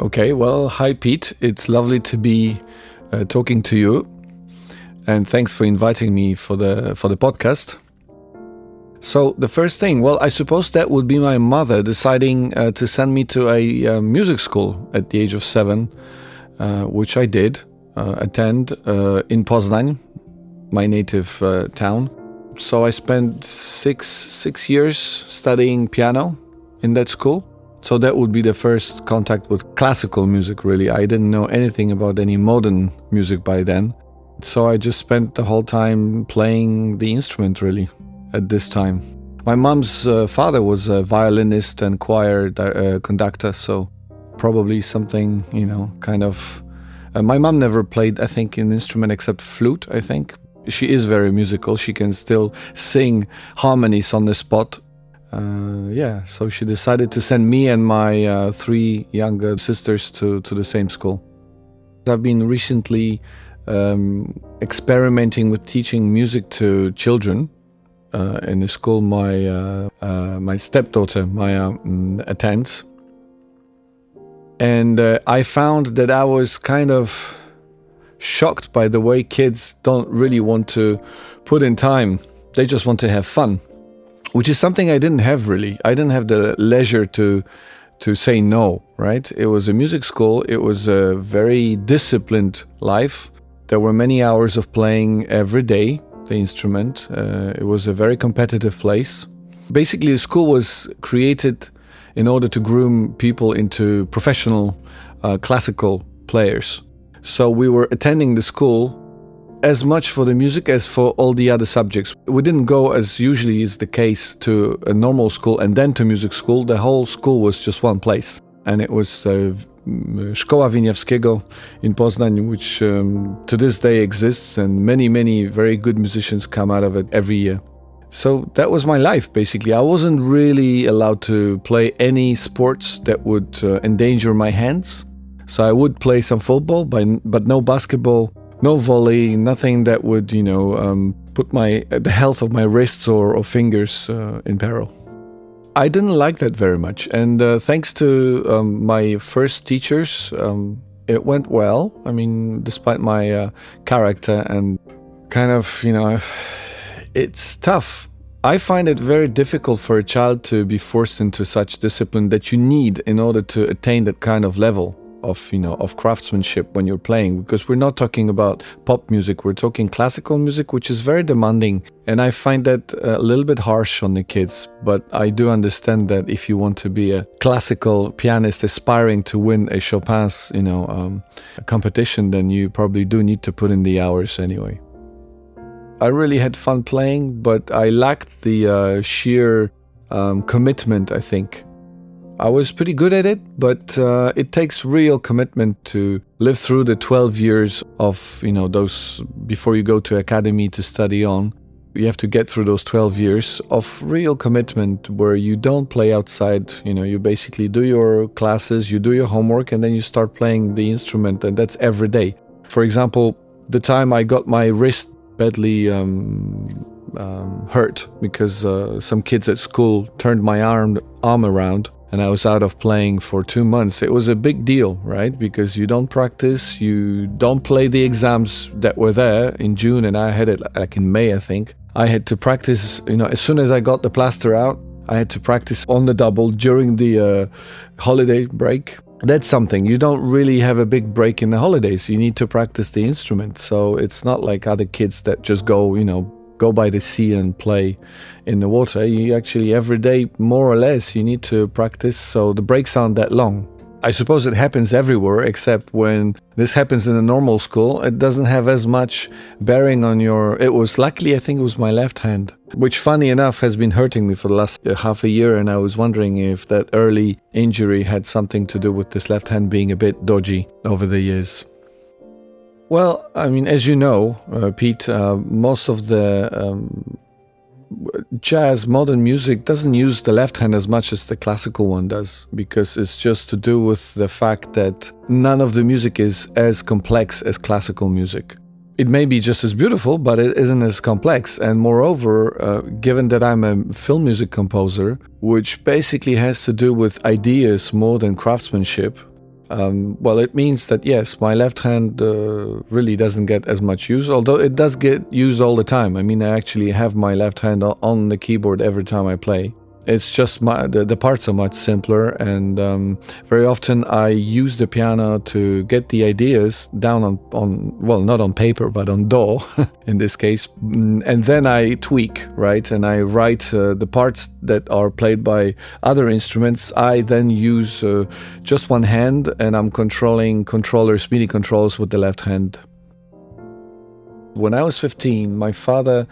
Okay, well, hi, Pete. It's lovely to be uh, talking to you, and thanks for inviting me for the for the podcast. So the first thing, well, I suppose that would be my mother deciding uh, to send me to a uh, music school at the age of seven, uh, which I did uh, attend uh, in Poznań, my native town. So I spent six six years studying piano in that school. So that would be the first contact with classical music. Really, I didn't know anything about any modern music by then. So I just spent the whole time playing the instrument. Really at this time. My mom's uh, father was a violinist and choir uh, conductor, so probably something, you know, kind of. Uh, my mom never played, I think, an instrument except flute, I think. She is very musical. She can still sing harmonies on the spot. Uh, yeah, so she decided to send me and my uh, three younger sisters to, to the same school. I've been recently um, experimenting with teaching music to children uh, in the school my uh, uh, my stepdaughter Maya um, attends, and I found that I was kind of shocked by the way kids don't really want to put in time; they just want to have fun, which is something I didn't have really. I didn't have the leisure to to say no. Right? It was a music school. It was a very disciplined life. There were many hours of playing every day the instrument. Uh, it was a very competitive place. Basically, the school was created in order to groom people into professional uh, classical players. So we were attending the school as much for the music as for all the other subjects. We didn't go, as usually is the case, to a normal school and then to music school. The whole school was just one place. And it was uh, Szkoła Wieniawskiego in Poznań, which um, to this day exists, and many, many very good musicians come out of it every year. So that was my life basically. I wasn't really allowed to play any sports that would uh, endanger my hands. So I would play some football, but, but no basketball, no volley, nothing that would, you know, um, put my the health of my wrists or, or fingers uh, in peril. I didn't like that very much. And uh, thanks to um, my first teachers, um, it went well. I mean, despite my uh, character and kind of, you know, it's tough. I find it very difficult for a child to be forced into such discipline that you need in order to attain that kind of level of you know of craftsmanship when you're playing because we're not talking about pop music we're talking classical music which is very demanding. And i find that a little bit harsh on the kids but i do understand that if you want to be a classical pianist aspiring to win a chopin's you know um, competition then you probably do need to put in the hours anyway. I really had fun playing but i lacked the uh, sheer um, commitment i think I was pretty good at it, but uh, it takes real commitment to live through the 12 years of, you know, those before you go to academy to study on. You have to get through those 12 years of real commitment where you don't play outside. You know, you basically do your classes, you do your homework, and then you start playing the instrument, and that's every day. For example, the time I got my wrist badly um, um, hurt because uh, some kids at school turned my arm arm around and I was out of playing for two months. It was a big deal, right? Because you don't practice, you don't play the exams that were there in June, and I had it like in May, I think. I had to practice, you know, as soon as I got the plaster out, I had to practice on the double during the uh, holiday break. That's something. You don't really have a big break in the holidays. You need to practice the instrument. So it's not like other kids that just go, you know, go by the sea and play in the water. You actually, every day, more or less, you need to practice so the breaks aren't that long. I suppose it happens everywhere, except when this happens in a normal school, it doesn't have as much bearing on your. It was luckily, I think it was my left hand, which, funny enough, has been hurting me for the last uh, half a year. And I was wondering if that early injury had something to do with this left hand being a bit dodgy over the years. Well, I mean, as you know, uh, Pete, uh, most of the um, jazz, modern music doesn't use the left hand as much as the classical one does, because it's just to do with the fact that none of the music is as complex as classical music. It may be just as beautiful, but it isn't as complex. And moreover, uh, given that I'm a film music composer, which basically has to do with ideas more than craftsmanship, Um, well, it means that yes, my left hand uh, really doesn't get as much use, although it does get used all the time. I mean, I actually have my left hand on the keyboard every time I play it's just my, the, the parts are much simpler and um, very often i use the piano to get the ideas down on, on well not on paper but on DAW in this case. Mm, and then i tweak right? And i write uh, the parts that are played by other instruments. I then use uh, just one hand and i'm controlling controllers midi controls with the left hand. When i was 15 my father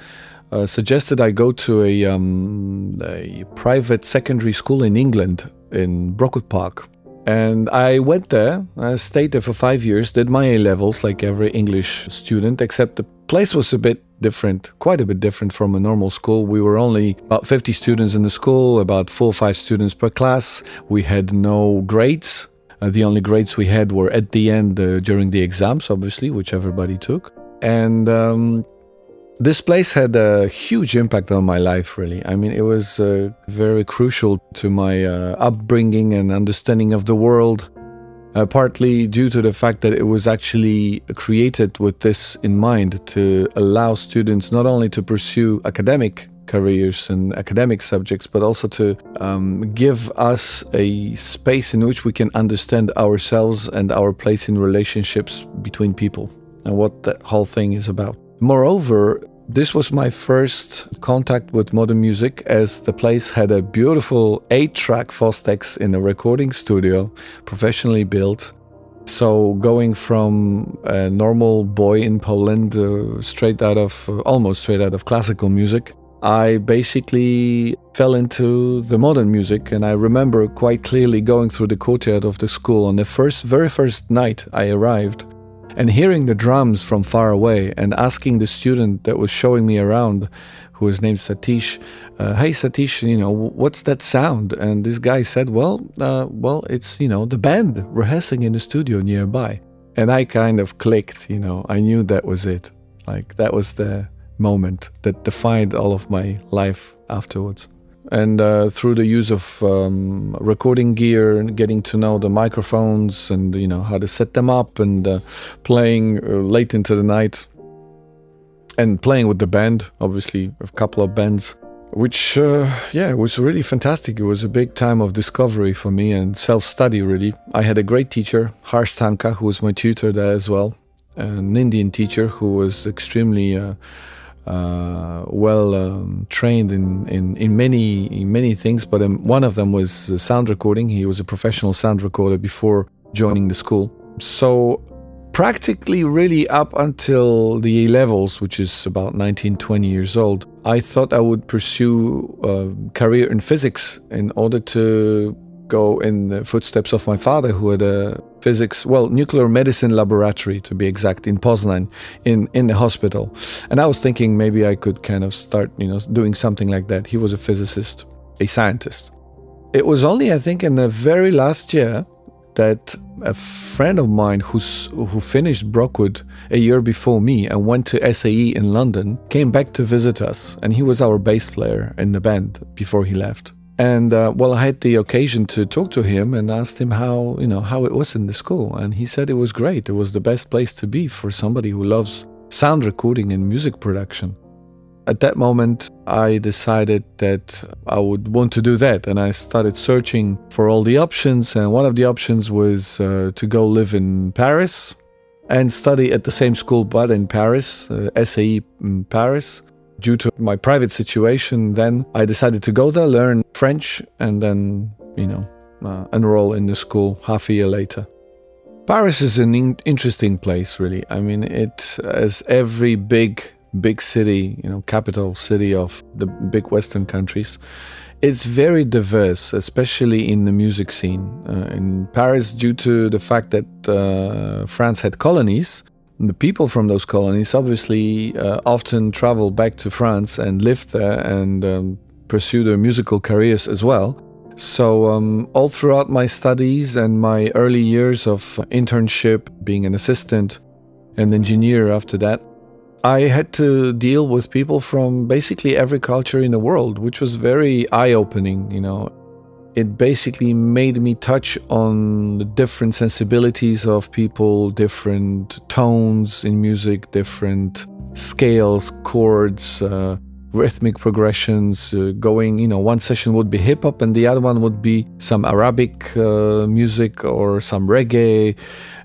uh, suggested I go to a, um, a private secondary school in England, in Brockwood Park. And I went there, I stayed there for five years, did my A levels like every English student, except the place was a bit different, quite a bit different from a normal school. We were only about 50 students in the school, about four or five students per class. We had no grades. Uh, the only grades we had were at the end uh, during the exams, obviously, which everybody took. And um, this place had a huge impact on my life, really. I mean, it was uh, very crucial to my uh, upbringing and understanding of the world, uh, partly due to the fact that it was actually created with this in mind to allow students not only to pursue academic careers and academic subjects, but also to um, give us a space in which we can understand ourselves and our place in relationships between people and what that whole thing is about. Moreover, this was my first contact with modern music as the place had a beautiful 8 track Fostex in a recording studio, professionally built. So, going from a normal boy in Poland, uh, straight out of uh, almost straight out of classical music, I basically fell into the modern music. And I remember quite clearly going through the courtyard of the school on the first, very first night I arrived and hearing the drums from far away and asking the student that was showing me around, who was named Satish, uh, "Hey Satish, you know what's that sound?" And this guy said, "Well, uh, well, it's you know the band rehearsing in the studio nearby." And I kind of clicked, you know, I knew that was it. Like that was the moment that defined all of my life afterwards and uh, through the use of um, recording gear and getting to know the microphones and you know how to set them up and uh, playing uh, late into the night and playing with the band obviously a couple of bands which uh, yeah it was really fantastic. It was a big time of discovery for me and self-study really. I had a great teacher harsh tanka who was my tutor there as well an indian teacher who was extremely uh, uh, well um, trained in, in, in many in many things, but um, one of them was sound recording. He was a professional sound recorder before joining the school. So practically really up until the A levels, which is about 19, 20 years old, I thought I would pursue a career in physics in order to go in the footsteps of my father, who had a physics, well, nuclear medicine laboratory to be exact, in Poznan, in in the hospital. And I was thinking maybe I could kind of start, you know, doing something like that. He was a physicist, a scientist. It was only, I think, in the very last year that a friend of mine who's who finished Brockwood a year before me and went to SAE in London came back to visit us, and he was our bass player in the band before he left. And uh, well, I had the occasion to talk to him and asked him how you know how it was in the school, and he said it was great. It was the best place to be for somebody who loves sound recording and music production. At that moment, I decided that I would want to do that, and I started searching for all the options. And one of the options was uh, to go live in Paris and study at the same school, but in Paris, uh, SAE in Paris. Due to my private situation, then I decided to go there, learn French, and then, you know, uh, enroll in the school half a year later. Paris is an in- interesting place, really. I mean, it as every big, big city, you know, capital city of the big Western countries. It's very diverse, especially in the music scene. Uh, in Paris, due to the fact that uh, France had colonies, the people from those colonies obviously uh, often travel back to France and live there and um, pursue their musical careers as well. So, um, all throughout my studies and my early years of internship, being an assistant and engineer after that, I had to deal with people from basically every culture in the world, which was very eye opening, you know. It basically made me touch on the different sensibilities of people, different tones in music, different scales, chords, uh, rhythmic progressions. Uh, going, you know, one session would be hip hop and the other one would be some Arabic uh, music or some reggae.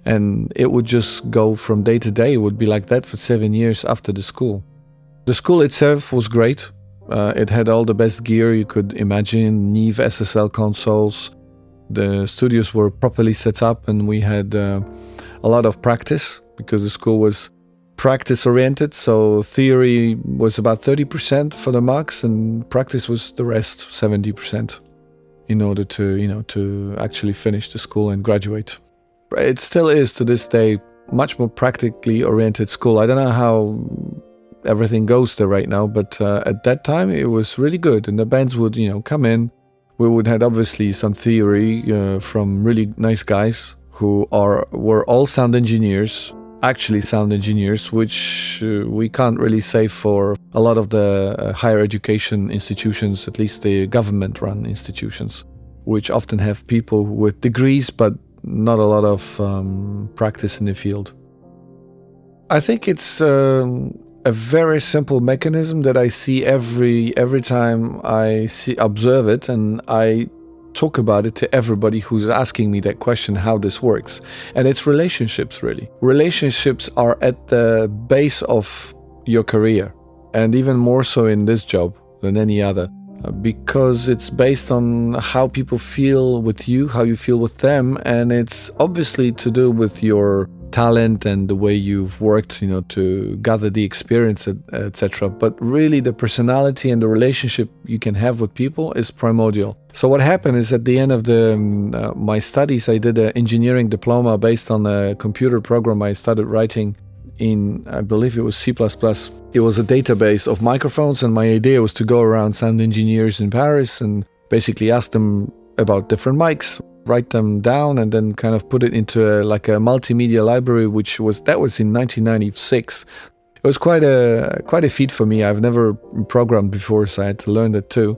And it would just go from day to day. It would be like that for seven years after the school. The school itself was great. Uh, it had all the best gear you could imagine Neve SSL consoles. The studios were properly set up, and we had uh, a lot of practice because the school was practice oriented. So theory was about 30% for the marks, and practice was the rest, 70%, in order to, you know, to actually finish the school and graduate. It still is to this day much more practically oriented school. I don't know how everything goes there right now. But uh, at that time, it was really good, and the bands would, you know, come in. We would have obviously some theory uh, from really nice guys who are were all sound engineers, actually sound engineers, which uh, we can't really say for a lot of the uh, higher education institutions, at least the government-run institutions, which often have people with degrees but not a lot of um, practice in the field. I think it's um, a very simple mechanism that I see every every time I see observe it and I talk about it to everybody who's asking me that question how this works. And it's relationships really. Relationships are at the base of your career and even more so in this job than any other uh, because it's based on how people feel with you how you feel with them and it's obviously to do with your talent and the way you've worked, you know, to gather the experience, etc. But really, the personality and the relationship you can have with people is primordial. So what happened is at the end of the um, uh, my studies, I did an engineering diploma based on a computer program I started writing in, I believe it was C++. It was a database of microphones, and my idea was to go around sound engineers in Paris and basically ask them about different mics write them down and then kind of put it into a, like a multimedia library which was that was in 1996 it was quite a quite a feat for me. I've never programmed before so i had to learn that too.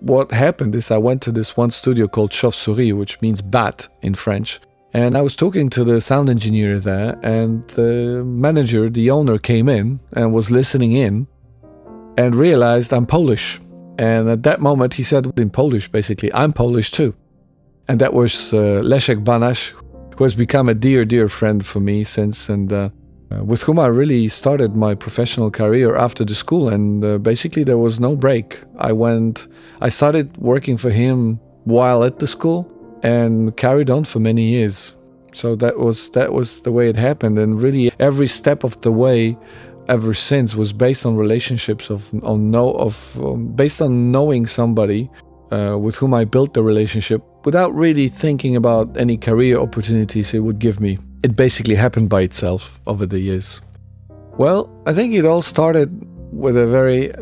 What happened is i went to this one studio called chauve-souris which means bat in french. And i was talking to the sound engineer there and the manager the owner came in and was listening in and realized i'm polish. And at that moment he said in polish basically. I'm polish too and that was uh, Leszek Banash, who has become a dear, dear friend for me since, and uh, uh, with whom I really started my professional career after the school. And uh, basically, there was no break. I went, I started working for him while at the school and carried on for many years. So that was that was the way it happened, and really every step of the way ever since was based on relationships of on know of um, based on knowing somebody uh, with whom I built the relationship without really thinking about any career opportunities it would give me. It basically happened by itself over the years. Well, I think it all started with a very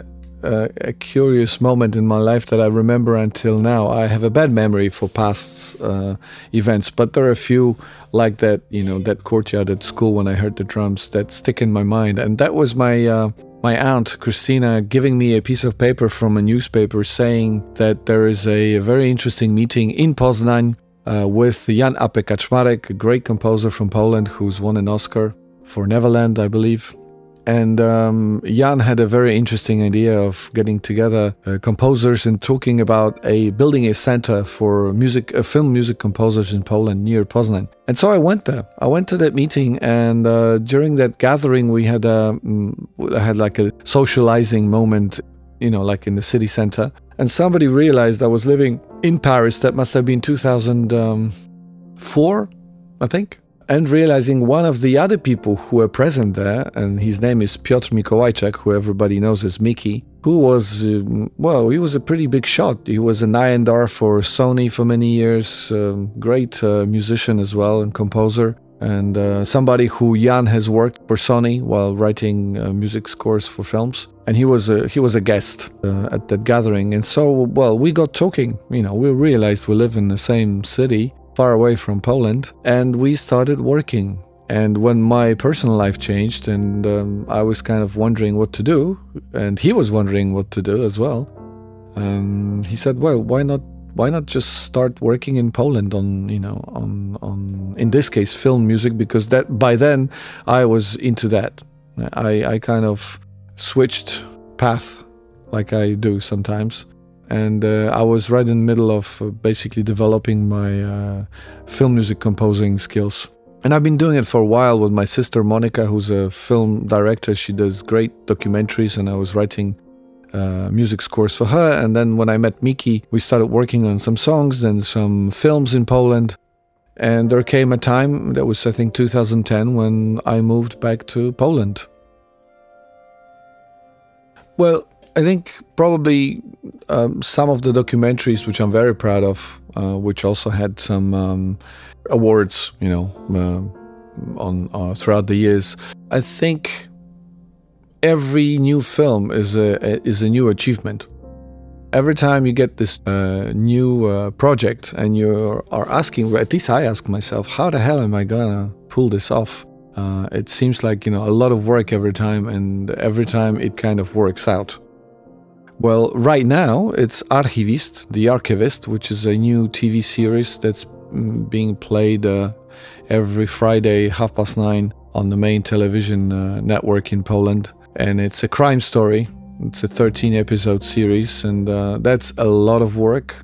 uh, a curious moment in my life that I remember until now. I have a bad memory for past uh, events, but there are a few like that, you know, that courtyard at school when I heard the drums that stick in my mind. And that was my uh, my aunt Christina giving me a piece of paper from a newspaper saying that there is a very interesting meeting in Poznań uh, with Jan A.P. Kaczmarek, a great composer from Poland who's won an Oscar for Neverland, I believe. And um, Jan had a very interesting idea of getting together uh, composers and talking about a building a center for music, uh, film music composers in Poland near Poznan. And so I went there. I went to that meeting, and uh, during that gathering, we had a mm, had like a socializing moment, you know, like in the city center. And somebody realized I was living in Paris. That must have been 2004, I think and realizing one of the other people who were present there, and his name is Piotr Mikołajczak, who everybody knows as Mickey, who was, uh, well, he was a pretty big shot. He was an A&R for Sony for many years, um, great uh, musician as well and composer, and uh, somebody who Jan has worked for Sony while writing uh, music scores for films. And he was a, he was a guest uh, at that gathering, and so well we got talking. You know, we realized we live in the same city, far away from Poland, and we started working. And when my personal life changed, and um, I was kind of wondering what to do, and he was wondering what to do as well, um, he said, "Well, why not why not just start working in Poland on you know on on in this case film music because that by then I was into that. I I kind of switched path like I do sometimes. And uh, I was right in the middle of uh, basically developing my uh, film music composing skills. And I've been doing it for a while with my sister Monica, who's a film director. She does great documentaries, and I was writing uh, music scores for her. And then when I met Miki, we started working on some songs and some films in Poland. And there came a time, that was I think 2010, when I moved back to Poland. Well, I think probably um, some of the documentaries, which I'm very proud of, uh, which also had some um, awards, you know, uh, on uh, throughout the years. I think every new film is a is a new achievement. Every time you get this uh, new uh, project and you are asking, at least I ask myself, how the hell am I gonna pull this off? Uh, it seems like you know a lot of work every time, and every time it kind of works out. Well, right now it's Archivist, the Archivist, which is a new TV series that's mm, being played uh, every Friday, half past nine, on the main television uh, network in Poland. And it's a crime story. It's a 13 episode series, and uh, that's a lot of work.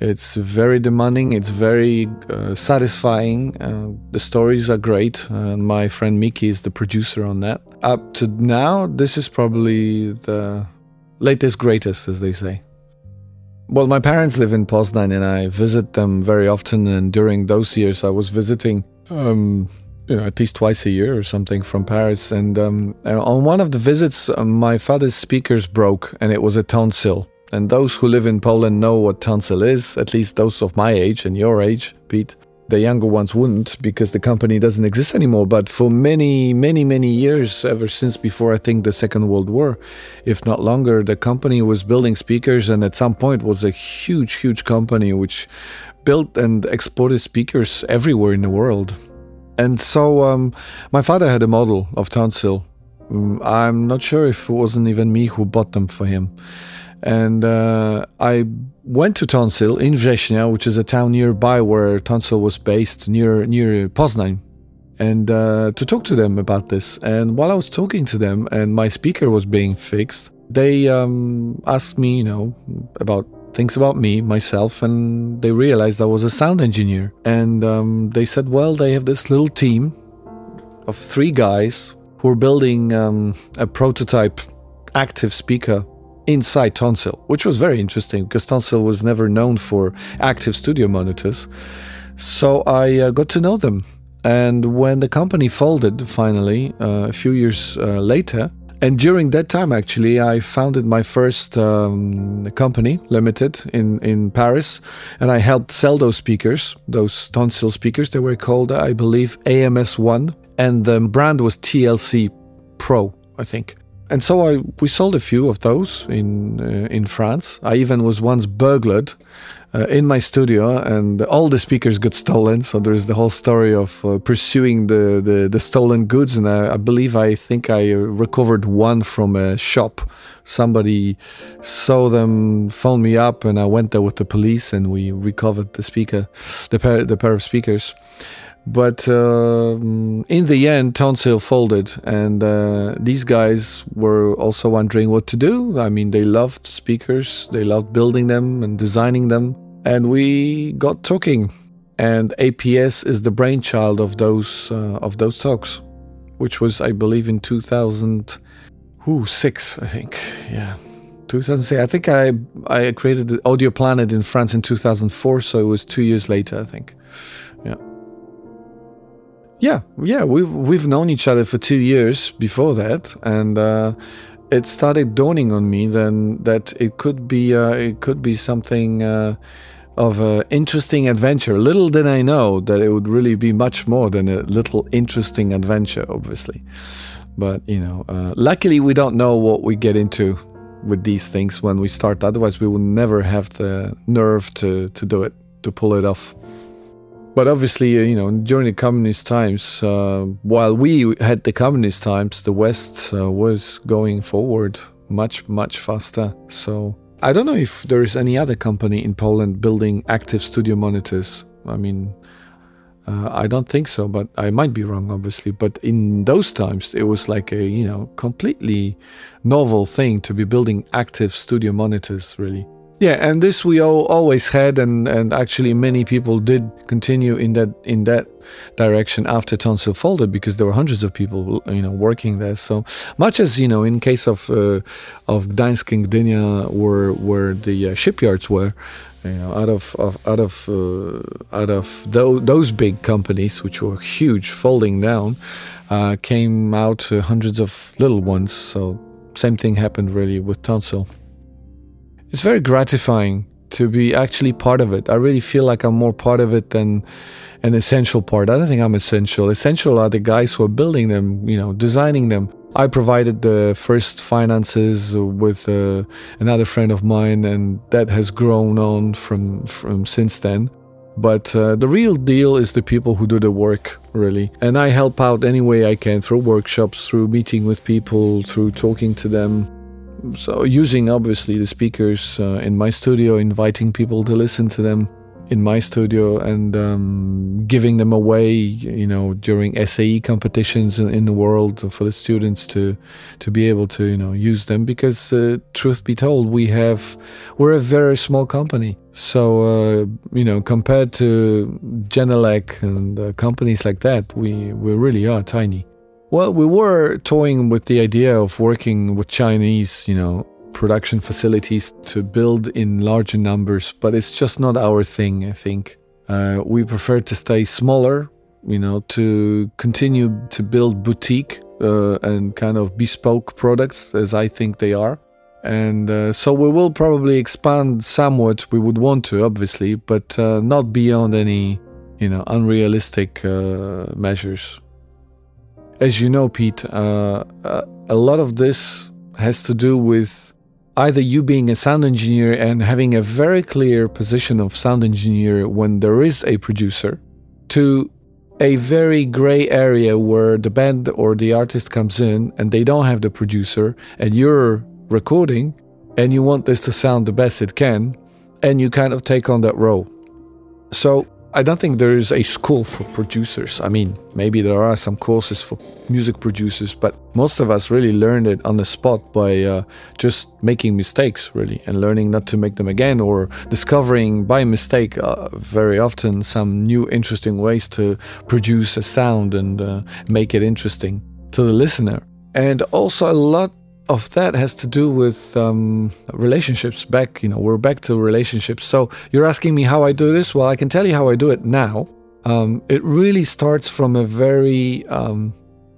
It's very demanding, it's very uh, satisfying. Uh, the stories are great. And my friend Miki is the producer on that. Up to now, this is probably the latest greatest, as they say. Well, my parents live in Poznan and I visit them very often. And during those years, I was visiting, um, you know, at least twice a year or something from Paris. And um, on one of the visits, uh, my father's speakers broke and it was a tonsil. And those who live in Poland know what tonsil is, at least those of my age and your age, Pete the younger ones wouldn't because the company doesn't exist anymore. But for many, many, many years, ever since before I think the Second World War, if not longer, the company was building speakers and at some point was a huge, huge company which built and exported speakers everywhere in the world. And so um, my father had a model of Tonsil. Mm, I'm not sure if it wasn't even me who bought them for him. And uh, I went to Tonsil in Września, which is a town nearby where Tonsil was based, near near Poznań, and uh, to talk to them about this. And while I was talking to them, and my speaker was being fixed, they um, asked me, you know, about things about me, myself, and they realized I was a sound engineer. And um, they said, well, they have this little team of three guys who are building um, a prototype active speaker inside Tonsil, which was very interesting because Tonsil was never known for active studio monitors. So I uh, got to know them. And when the company folded finally, uh, a few years uh, later, and during that time, actually, I founded my first um, company, Limited, in, in Paris. And I helped sell those speakers, those Tonsil speakers. They were called, I believe, AMS1. And the brand was TLC Pro, I think. And so I we sold a few of those in uh, in France. I even was once burgled uh, in my studio, and all the speakers got stolen. So there's the whole story of uh, pursuing the, the, the stolen goods, and I, I, believe I think I recovered one from a shop. Somebody saw them, phoned me up, and I went there with the police, and we recovered the speaker, the pair the pair of speakers. But uh, in the end, Tonsil folded, and uh, these guys were also wondering what to do. I mean, they loved speakers, they loved building them and designing them, and we got talking. And APS is the brainchild of those uh, of those talks, which was, I believe, in 2006, I think. Yeah. 2006. I think I I created Audio Planet in France in 2004, so it was two years later, I think. Yeah. Yeah, we've we've known each other for two years before that, and uh, it started dawning on me then that it could be uh, it could be something uh, of an interesting adventure. Little did I know that it would really be much more than a little interesting adventure, obviously. But you know, uh, luckily we don't know what we get into with these things when we start. Otherwise, we would never have the nerve to to do it, to pull it off. But obviously, uh, you know, during the communist times, uh, while we had the communist times, the West uh, was going forward much, much faster. So I don't know if there is any other company in Poland building active studio monitors. I mean, uh, I don't think so, but I might be wrong, obviously. But in those times, it was like a you know completely novel thing to be building active studio monitors, really. Yeah, and this we all always had, and, and actually many people did continue in that in that direction after Tonsil folded because there were hundreds of people you know working there. So much as you know, in case of uh, of Gdańsk and Gdynia, where where the uh, shipyards were, you know, out of, of out of uh, out of th- those big companies, which were huge, folding down, uh, came out hundreds of little ones. So same thing happened really with Tonsil. It's very gratifying to be actually part of it. I really feel like I'm more part of it than an essential part. I don't think I'm essential. Essential are the guys who are building them, you know, designing them. I provided the first finances with uh, another friend of mine, and that has grown on from from since then. But uh, the real deal is the people who do the work, really. And I help out any way I can through workshops, through meeting with people, through talking to them so using obviously the speakers uh, in my studio, inviting people to listen to them in my studio and um, giving them away, you know, during SAE competitions in, in, the world for the students to to be able to, you know, use them. Because uh, truth be told, we have we're a very small company, so uh, you know, compared to Genelec and uh, companies like that, we we really are tiny. Well, we were toying with the idea of working with Chinese, you know, production facilities to build in larger numbers, but it's just not our thing, I think. Uh, we prefer to stay smaller, you know, to continue to build boutique uh, and kind of bespoke products as I think they are. And uh, so we will probably expand somewhat. We would want to, obviously, but uh, not beyond any, you know, unrealistic uh, measures. As you know, Pete, uh, uh, a lot of this has to do with either you being a sound engineer and having a very clear position of sound engineer when there is a producer, to a very gray area where the band or the artist comes in and they don't have the producer and you're recording and you want this to sound the best it can and you kind of take on that role. So I don't think there is a school for producers. I mean, maybe there are some courses for music producers, but most of us really learned it on the spot by uh, just making mistakes, really, and learning not to make them again, or discovering by mistake uh, very often some new interesting ways to produce a sound and uh, make it interesting to the listener. And also, a lot of that has to do with um, relationships. Back, you know, we're back to relationships. So you're asking me how I do this? Well, I can tell you how I do it now. Um, it really starts from a very um,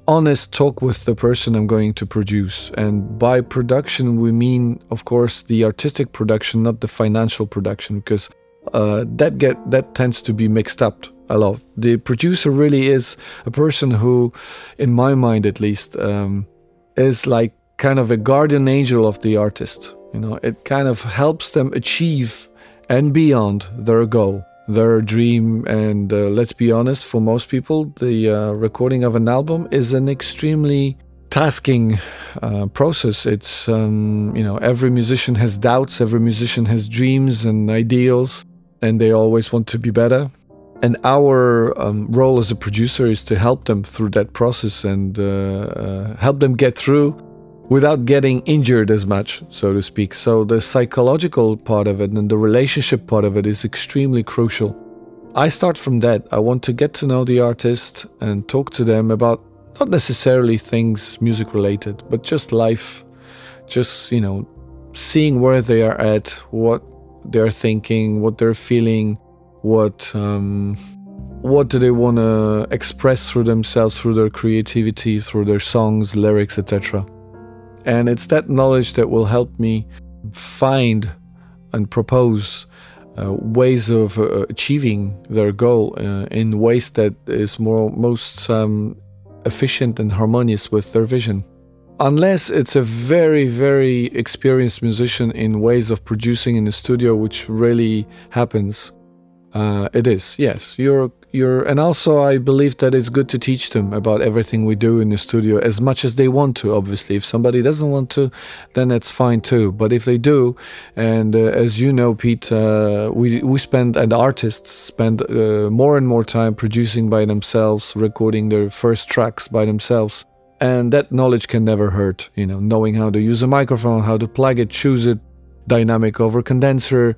honest talk with the person I'm going to produce. And by production, we mean, of course, the artistic production, not the financial production, because uh, that get that tends to be mixed up a lot. The producer really is a person who, in my mind at least, um, is like kind of a guardian angel of the artist. You know, it kind of helps them achieve and beyond their goal, their dream. And uh, let's be honest, for most people, the uh, recording of an album is an extremely tasking uh, process. It's, um, you know, every musician has doubts, every musician has dreams and ideals, and they always want to be better. And our um, role as a producer is to help them through that process and uh, uh, help them get through without getting injured as much, so to speak. So the psychological part of it and the relationship part of it is extremely crucial. I start from that. I want to get to know the artist and talk to them about not necessarily things music related, but just life, just, you know, seeing where they are at, what they're thinking, what they're feeling, what um, what do they want to express through themselves, through their creativity, through their songs, lyrics, etc. And it's that knowledge that will help me find and propose uh, ways of uh, achieving their goal uh, in ways that is more most um, efficient and harmonious with their vision. Unless it's a very, very experienced musician in ways of producing in the studio, which really happens. Uh, it is, yes. You're you're and also I believe that it's good to teach them about everything we do in the studio as much as they want to obviously. If somebody doesn't want to then that's fine too. But if they do and uh, as you know Pete uh, we we spend and artists spend uh, more and more time producing by themselves recording their first tracks by themselves. And that knowledge can never hurt you know knowing how to use a microphone how to plug it choose it dynamic over condenser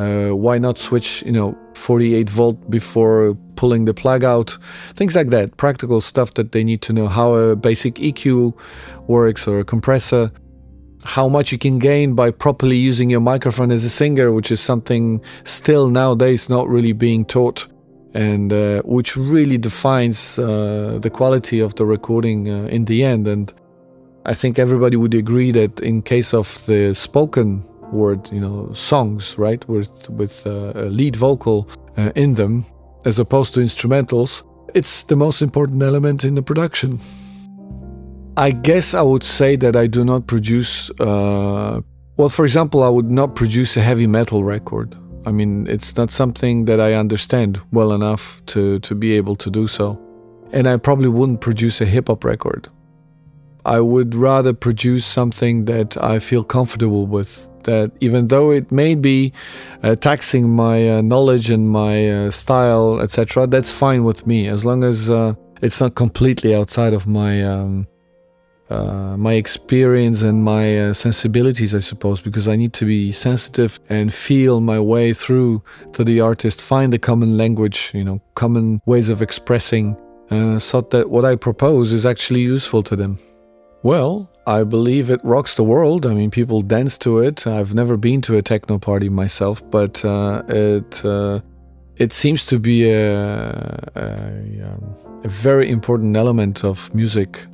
uh, why not switch, you know, 48 volt before pulling the plug out? Things like that. Practical stuff that they need to know how a basic EQ works or a compressor. How much you can gain by properly using your microphone as a singer, which is something still nowadays not really being taught, and uh, which really defines uh, the quality of the recording uh, in the end. And I think everybody would agree that in case of the spoken word, you know, songs, right, with with uh, a lead vocal uh, in them, as opposed to instrumentals. It's the most important element in the production. I guess I would say that I do not produce. Uh, well, for example, I would not produce a heavy metal record. I mean, it's not something that I understand well enough to to be able to do so, and I probably wouldn't produce a hip hop record. I would rather produce something that I feel comfortable with that even though it may be uh, taxing my uh, knowledge and my uh, style, etc., that's fine with me as long as uh, it's not completely outside of my um, uh, my experience and my uh, sensibilities, I suppose, because I need to be sensitive and feel my way through to the artist, find a common language, you know, common ways of expressing, so that what I propose is actually useful to them. Well, I believe it rocks the world. I mean, people dance to it. I've never been to a techno party myself, but uh, it uh, it seems to be a, a, um, a, very important element of music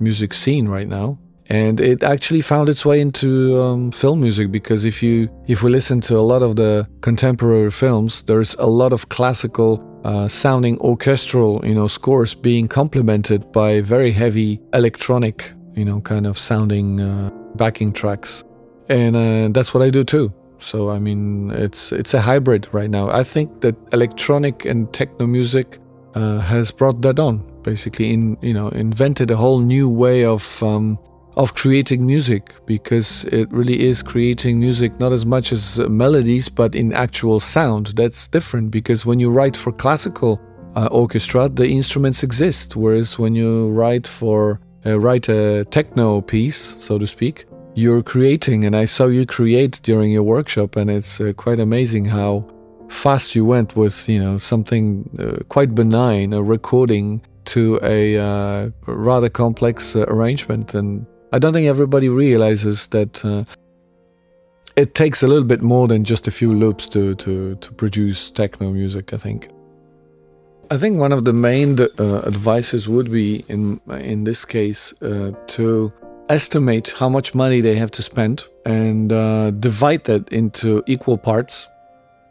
music scene right now. And it actually found its way into um, film music because if you if we listen to a lot of the contemporary films, there's a lot of classical uh, sounding orchestral, you know, scores being complemented by very heavy electronic you know, kind of sounding uh, backing tracks, and uh, that's what I do too. So I mean, it's it's a hybrid right now. I think that electronic and techno music uh, has brought that on. Basically, in you know, invented a whole new way of um, of creating music because it really is creating music not as much as melodies, but in actual sound. That's different because when you write for classical uh, orchestra, the instruments exist, whereas when you write for uh, write a techno piece, so to speak, you're creating, and I saw you create during your workshop, and it's uh, quite amazing how fast you went with you know something uh, quite benign, a recording to a uh, rather complex uh, arrangement, and I don't think everybody realizes that. Uh, it takes a little bit more than just a few loops to, to, to produce techno music, I think. I think one of the main uh, advices would be in in this case uh, to estimate how much money they have to spend and uh, divide that into equal parts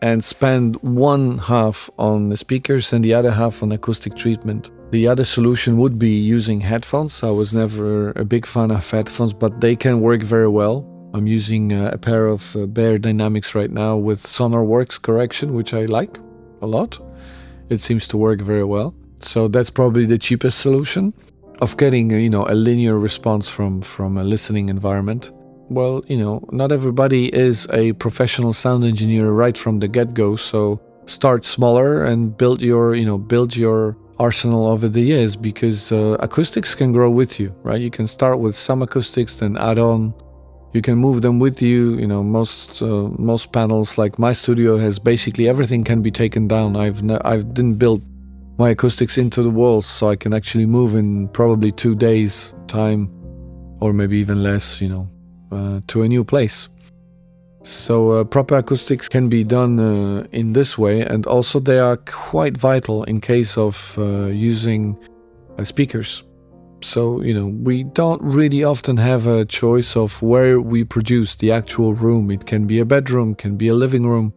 and spend one half on the speakers and the other half on acoustic treatment. The other solution would be using headphones. I was never a big fan of headphones, but they can work very well. I'm using uh, a pair of uh, Beyerdynamics right now with SonarWorks correction, which I like a lot it seems to work very well. So that's probably the cheapest solution of getting you know a linear response from from a listening environment. Well, you know, not everybody is a professional sound engineer right from the get-go, so start smaller and build your, you know, build your arsenal over the years because uh, acoustics can grow with you, right? You can start with some acoustics, then add on you can move them with you you know most uh, most panels like my studio has basically everything can be taken down. I've ne- i didn't build my acoustics into the walls so i can actually move in probably two days time or maybe even less you know uh, to a new place. So uh, proper acoustics can be done uh, in this way and also they are quite vital in case of uh, using uh, speakers so, you know, we don't really often have a choice of where we produce the actual room. It can be a bedroom, can be a living room.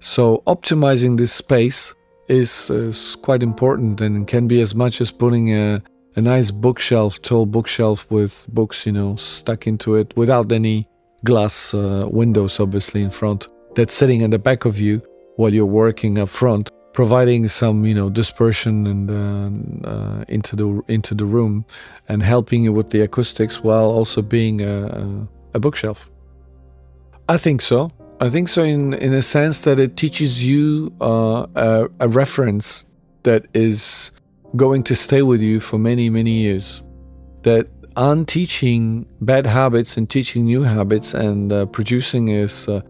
So, optimizing this space is, is quite important and can be as much as putting a, a nice bookshelf, tall bookshelf with books, you know, stuck into it without any glass uh, windows, obviously, in front, that's sitting in the back of you while you're working up front, providing some you know dispersion and uh, uh, into the into the room, and helping you with the acoustics while also being a, a bookshelf. I think so. I think so in in a sense that it teaches you uh, a, a reference that is going to stay with you for many many years. That unteaching bad habits and teaching new habits and uh, producing is uh,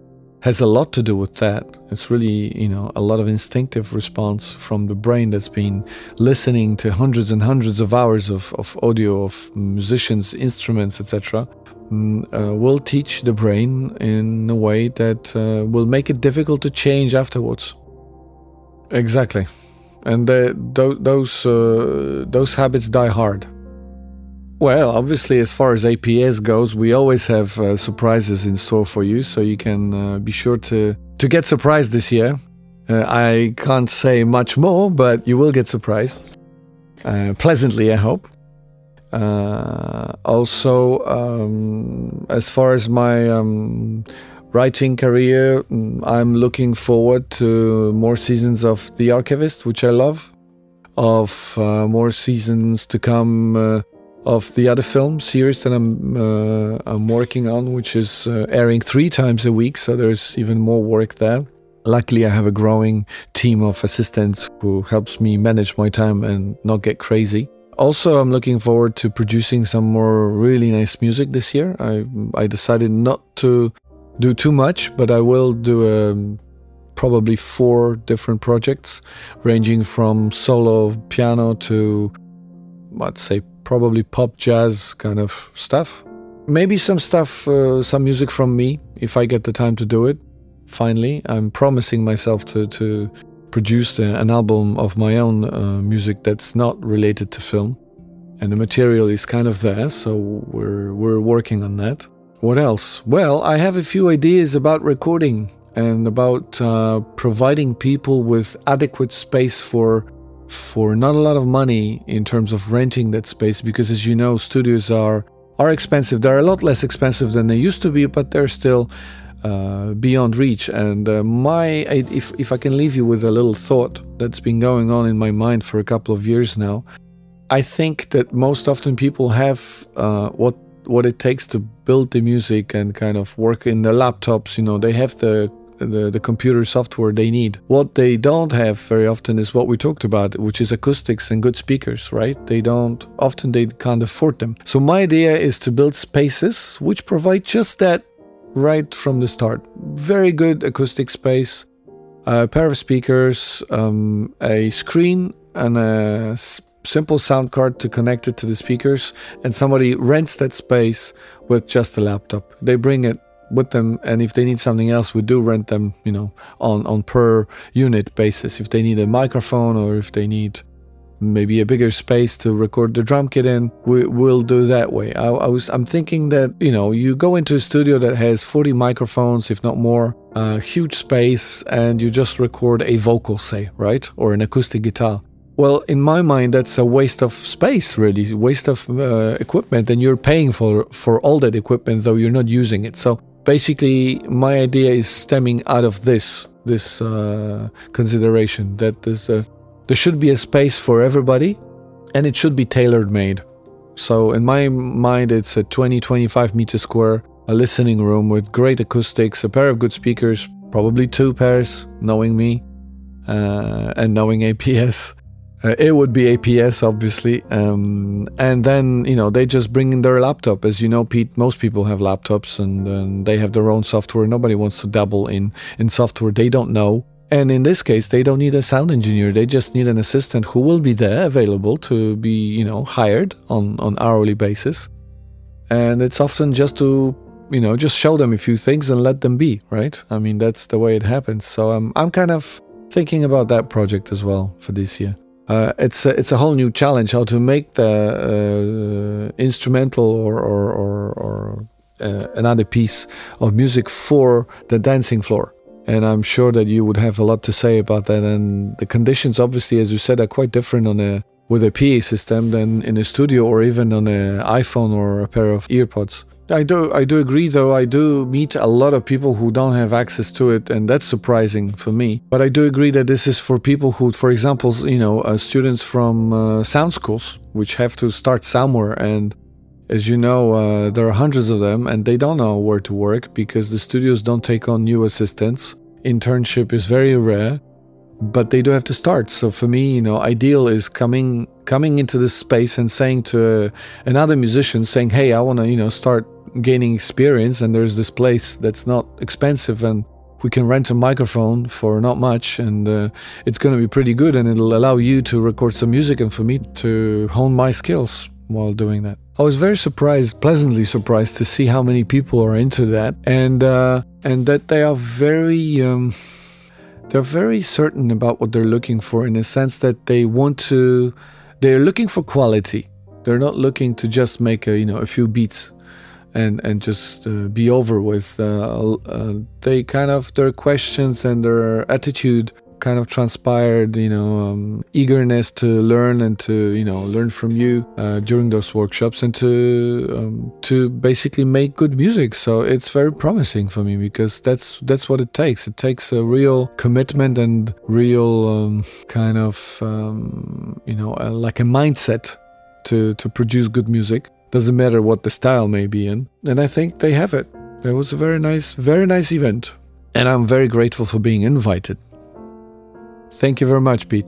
has a lot to do with that. It's really, you know, a lot of instinctive response from the brain that's been listening to hundreds and hundreds of hours of, of audio of musicians, instruments, etc. Mm, uh, will teach the brain in a way that uh, will make it difficult to change afterwards. Exactly, and the, th- those uh, those habits die hard. Well, obviously, as far as APS goes, we always have uh, surprises in store for you, so you can uh, be sure to to get surprised this year. Uh, I can't say much more, but you will get surprised uh, pleasantly, I hope. Uh, also, um, as far as my um, writing career, mm, I'm looking forward to more seasons of The Archivist, which I love, of uh, more seasons to come of the other film series that I'm uh, I'm working on, which is uh, airing three times a week. So there's even more work there. Luckily, I have a growing team of assistants who helps me manage my time and not get crazy. Also, I'm looking forward to producing some more really nice music this year. I I decided not to do too much, but I will do a, um, probably four different projects, ranging from solo piano to, let's say, probably pop jazz kind of stuff. Maybe some stuff, uh, some music from me if I get the time to do it. Finally, I'm promising myself to, to produce an album of my own uh, music that's not related to film. And the material is kind of there, so we're, we're working on that. What else? Well, I have a few ideas about recording and about uh, providing people with adequate space for for not a lot of money in terms of renting that space because as you know studios are are expensive. They're a lot less expensive than they used to be but they're still uh, beyond reach. And uh, my if, if i can leave you with a little thought that's been going on in my mind for a couple of years now i think that most often people have uh, what what it takes to build the music and kind of work in the laptops. You know they have the the, the computer software they need. What they don't have very often is what we talked about, which is acoustics and good speakers, right? They don't, often they can't afford them. So my idea is to build spaces which provide just that right from the start. Very good acoustic space, a pair of speakers, um, a screen, and a simple sound card to connect it to the speakers, and somebody rents that space with just a laptop. They bring it with them and if they need something else we do rent them you know on on per unit basis. If they need a microphone or if they need maybe a bigger space to record the drum kit in we will do that way. I, I, was i'm thinking that you know you go into a studio that has 40 microphones if not more huge space and you just record a vocal say right? Or an acoustic guitar. Well, in my mind, that's a waste of space, really, waste of uh, equipment, and you're paying for for all that equipment, though you're not using it. So basically my idea is stemming out of this this uh, consideration that there's a, there should be a space for everybody and it should be tailored made. So in my mind it's a 20 25 meter square a listening room with great acoustics a pair of good speakers probably two pairs knowing me uh, and knowing aps uh, it would be APS, obviously. Um, and then, you know, they just bring in their laptop. As you know, Pete, most people have laptops and, and they have their own software. Nobody wants to dabble in, in software they don't know. And in this case, they don't need a sound engineer. They just need an assistant who will be there available to be, you know, hired on, on hourly basis. And it's often just to, you know, just show them a few things and let them be, right? I mean, that's the way it happens. So um, I'm kind of thinking about that project as well for this year uh, it's a, it's a whole new challenge how to make the uh, instrumental or or, or, or uh, another piece of music for the dancing floor. And I'm sure that you would have a lot to say about that. And the conditions, obviously, as you said, are quite different on a with a PA system than in a studio or even on an iPhone or a pair of earpods. I do I do agree though. I do meet a lot of people who don't have access to it and that's surprising for me. But I do agree that this is for people who for example you know uh, students from uh, sound schools which have to start somewhere. And as you know uh, there are hundreds of them and they don't know where to work because the studios don't take on new assistants. Internship is very rare but they do have to start. So for me you know ideal is coming coming into this space and saying to uh, another musician saying hey i want to you know start gaining experience and there's this place that's not expensive and we can rent a microphone for not much and uh, it's going to be pretty good and it'll allow you to record some music and for me to hone my skills while doing that. I was very surprised pleasantly surprised to see how many people are into that and uh, and that they are very um, they're very certain about what they're looking for in a sense that they want to they're looking for quality. They're not looking to just make a you know a few beats and and just uh, be over with. Uh, uh, they kind of their questions and their attitude kind of transpired, you know, um, eagerness to learn and to you know learn from you uh, during those workshops and to um, to basically make good music. So it's very promising for me because that's that's what it takes. It takes a real commitment and real um, kind of um, you know like a mindset to to produce good music. Doesn't matter what the style may be in. And I think they have it. It was a very nice, very nice event. And I'm very grateful for being invited. Thank you very much, Pete.